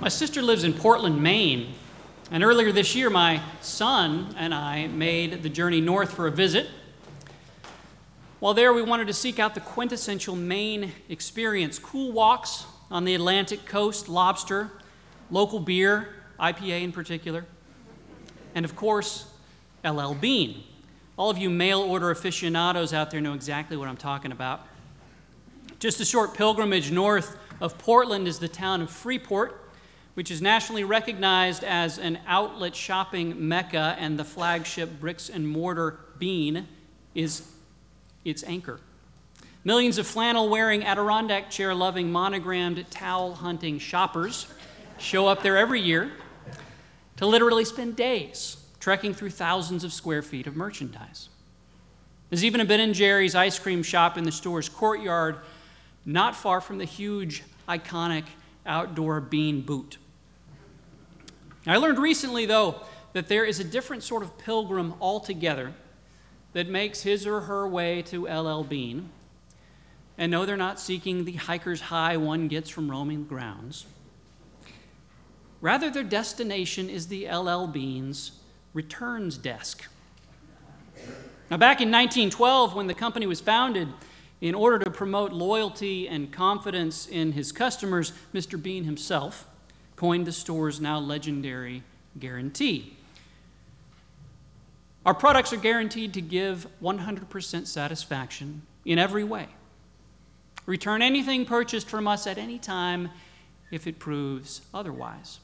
My sister lives in Portland, Maine, and earlier this year, my son and I made the journey north for a visit. While there, we wanted to seek out the quintessential Maine experience cool walks on the Atlantic coast, lobster, local beer, IPA in particular, and of course, LL Bean. All of you mail order aficionados out there know exactly what I'm talking about. Just a short pilgrimage north of Portland is the town of Freeport which is nationally recognized as an outlet shopping mecca, and the flagship bricks and mortar bean is its anchor. Millions of flannel wearing, Adirondack chair loving, monogrammed, towel hunting shoppers show up there every year to literally spend days trekking through thousands of square feet of merchandise. There's even a Ben and Jerry's ice cream shop in the store's courtyard, not far from the huge, iconic outdoor bean boot. I learned recently, though, that there is a different sort of pilgrim altogether that makes his or her way to LL Bean. And no, they're not seeking the hiker's high one gets from roaming grounds. Rather, their destination is the LL Bean's returns desk. Now, back in 1912, when the company was founded, in order to promote loyalty and confidence in his customers, Mr. Bean himself coined the store's now legendary guarantee. Our products are guaranteed to give 100% satisfaction in every way. Return anything purchased from us at any time if it proves otherwise.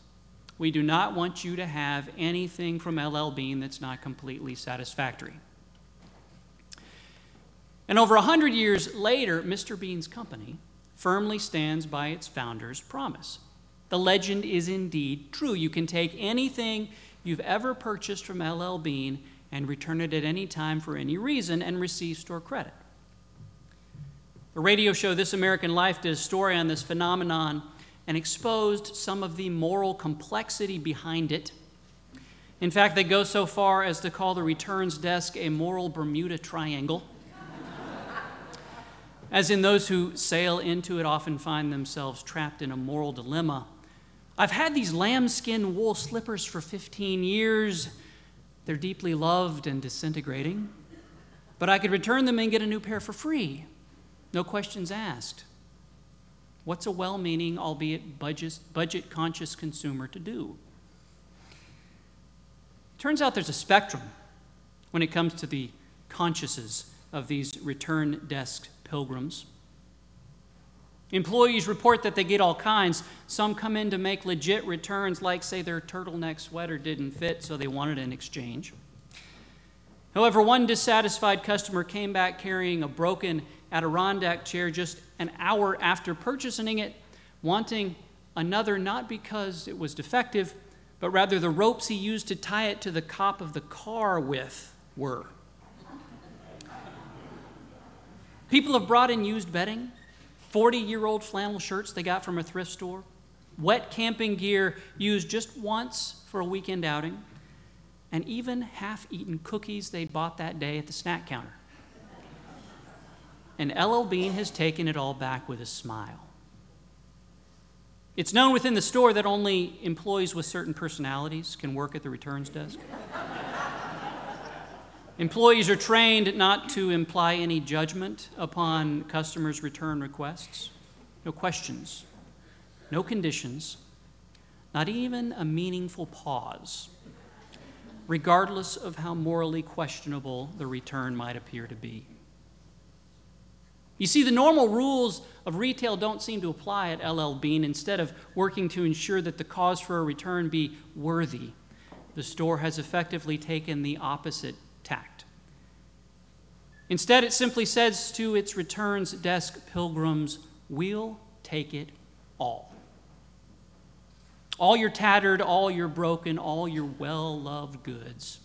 We do not want you to have anything from LL Bean that's not completely satisfactory. And over a hundred years later, Mr. Bean's company firmly stands by its founder's promise the legend is indeed true. You can take anything you've ever purchased from LL Bean and return it at any time for any reason and receive store credit. The radio show This American Life did a story on this phenomenon and exposed some of the moral complexity behind it. In fact, they go so far as to call the returns desk a moral Bermuda Triangle. As in, those who sail into it often find themselves trapped in a moral dilemma I've had these lambskin wool slippers for 15 years. They're deeply loved and disintegrating. But I could return them and get a new pair for free. No questions asked. What's a well meaning, albeit budget conscious consumer to do? Turns out there's a spectrum when it comes to the consciences of these return desk pilgrims. Employees report that they get all kinds. Some come in to make legit returns, like, say, their turtleneck sweater didn't fit, so they wanted an exchange. However, one dissatisfied customer came back carrying a broken Adirondack chair just an hour after purchasing it, wanting another not because it was defective, but rather the ropes he used to tie it to the cop of the car with were. People have brought in used bedding 40 year old flannel shirts they got from a thrift store, wet camping gear used just once for a weekend outing, and even half eaten cookies they bought that day at the snack counter. And LL Bean has taken it all back with a smile. It's known within the store that only employees with certain personalities can work at the returns desk. Employees are trained not to imply any judgment upon customers' return requests. No questions, no conditions, not even a meaningful pause, regardless of how morally questionable the return might appear to be. You see, the normal rules of retail don't seem to apply at LL Bean. Instead of working to ensure that the cause for a return be worthy, the store has effectively taken the opposite tact. Instead, it simply says to its returns desk pilgrims, We'll take it all. All your tattered, all your broken, all your well loved goods.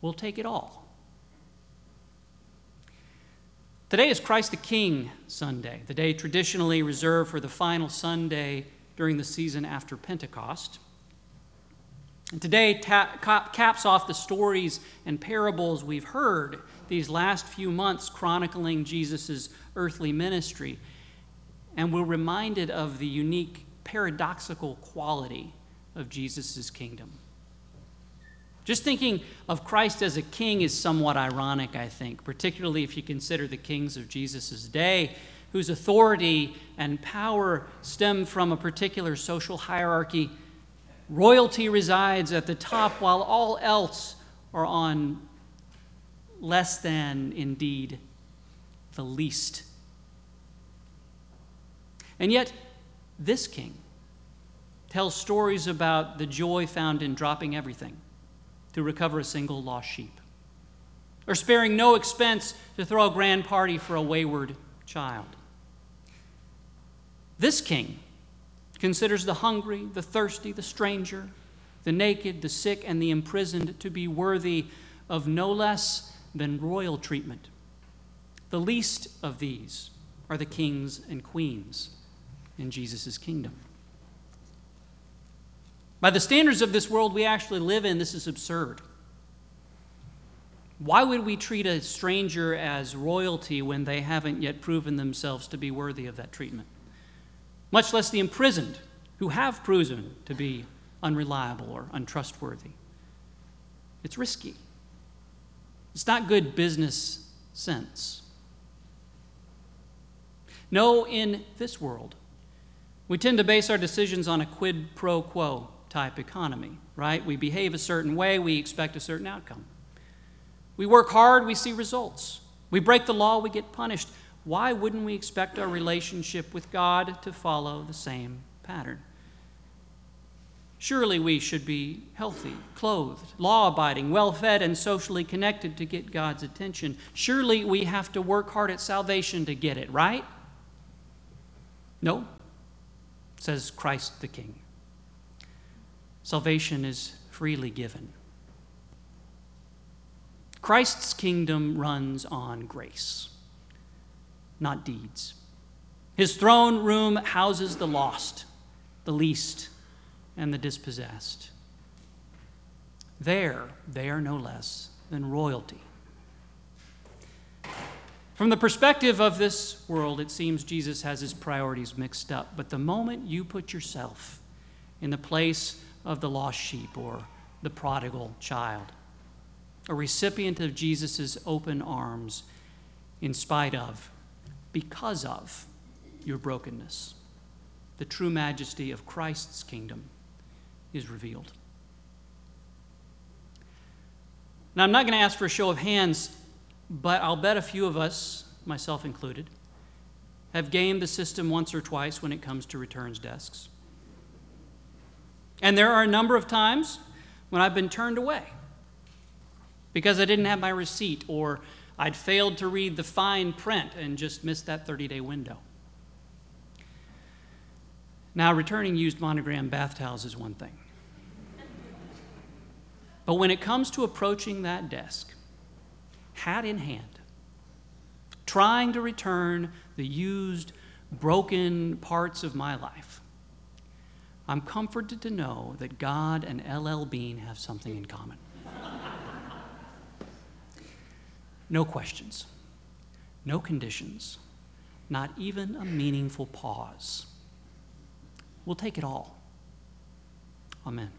We'll take it all. Today is Christ the King Sunday, the day traditionally reserved for the final Sunday during the season after Pentecost. And today ta- caps off the stories and parables we've heard these last few months chronicling Jesus' earthly ministry. And we're reminded of the unique paradoxical quality of Jesus' kingdom. Just thinking of Christ as a king is somewhat ironic, I think, particularly if you consider the kings of Jesus' day, whose authority and power stem from a particular social hierarchy. Royalty resides at the top, while all else are on less than, indeed, the least. And yet, this king tells stories about the joy found in dropping everything to recover a single lost sheep, or sparing no expense to throw a grand party for a wayward child. This king considers the hungry, the thirsty, the stranger, the naked, the sick, and the imprisoned to be worthy of no less than royal treatment. The least of these are the kings and queens in Jesus' kingdom. By the standards of this world we actually live in, this is absurd. Why would we treat a stranger as royalty when they haven't yet proven themselves to be worthy of that treatment? Much less the imprisoned, who have proven to be unreliable or untrustworthy. It's risky. It's not good business sense. No, in this world, we tend to base our decisions on a quid pro quo type economy, right? We behave a certain way, we expect a certain outcome. We work hard, we see results. We break the law, we get punished. Why wouldn't we expect our relationship with God to follow the same pattern? Surely we should be healthy, clothed, law abiding, well fed, and socially connected to get God's attention. Surely we have to work hard at salvation to get it, right? No, says Christ the King. Salvation is freely given. Christ's kingdom runs on grace, not deeds. His throne room houses the lost, the least, and the dispossessed. There, they are no less than royalty. From the perspective of this world, it seems Jesus has his priorities mixed up. But the moment you put yourself in the place of the lost sheep or the prodigal child, a recipient of Jesus' open arms in spite of, because of your brokenness. The true majesty of Christ's kingdom is revealed. Now, I'm not going to ask for a show of hands, but I'll bet a few of us, myself included, have gamed the system once or twice when it comes to returns desks. And there are a number of times when I've been turned away because I didn't have my receipt or I'd failed to read the fine print and just missed that 30 day window. Now, returning used monogram bath towels is one thing. But when it comes to approaching that desk, hat in hand, trying to return the used, broken parts of my life, I'm comforted to know that God and LL Bean have something in common. No questions, no conditions, not even a meaningful pause. We'll take it all. Amen.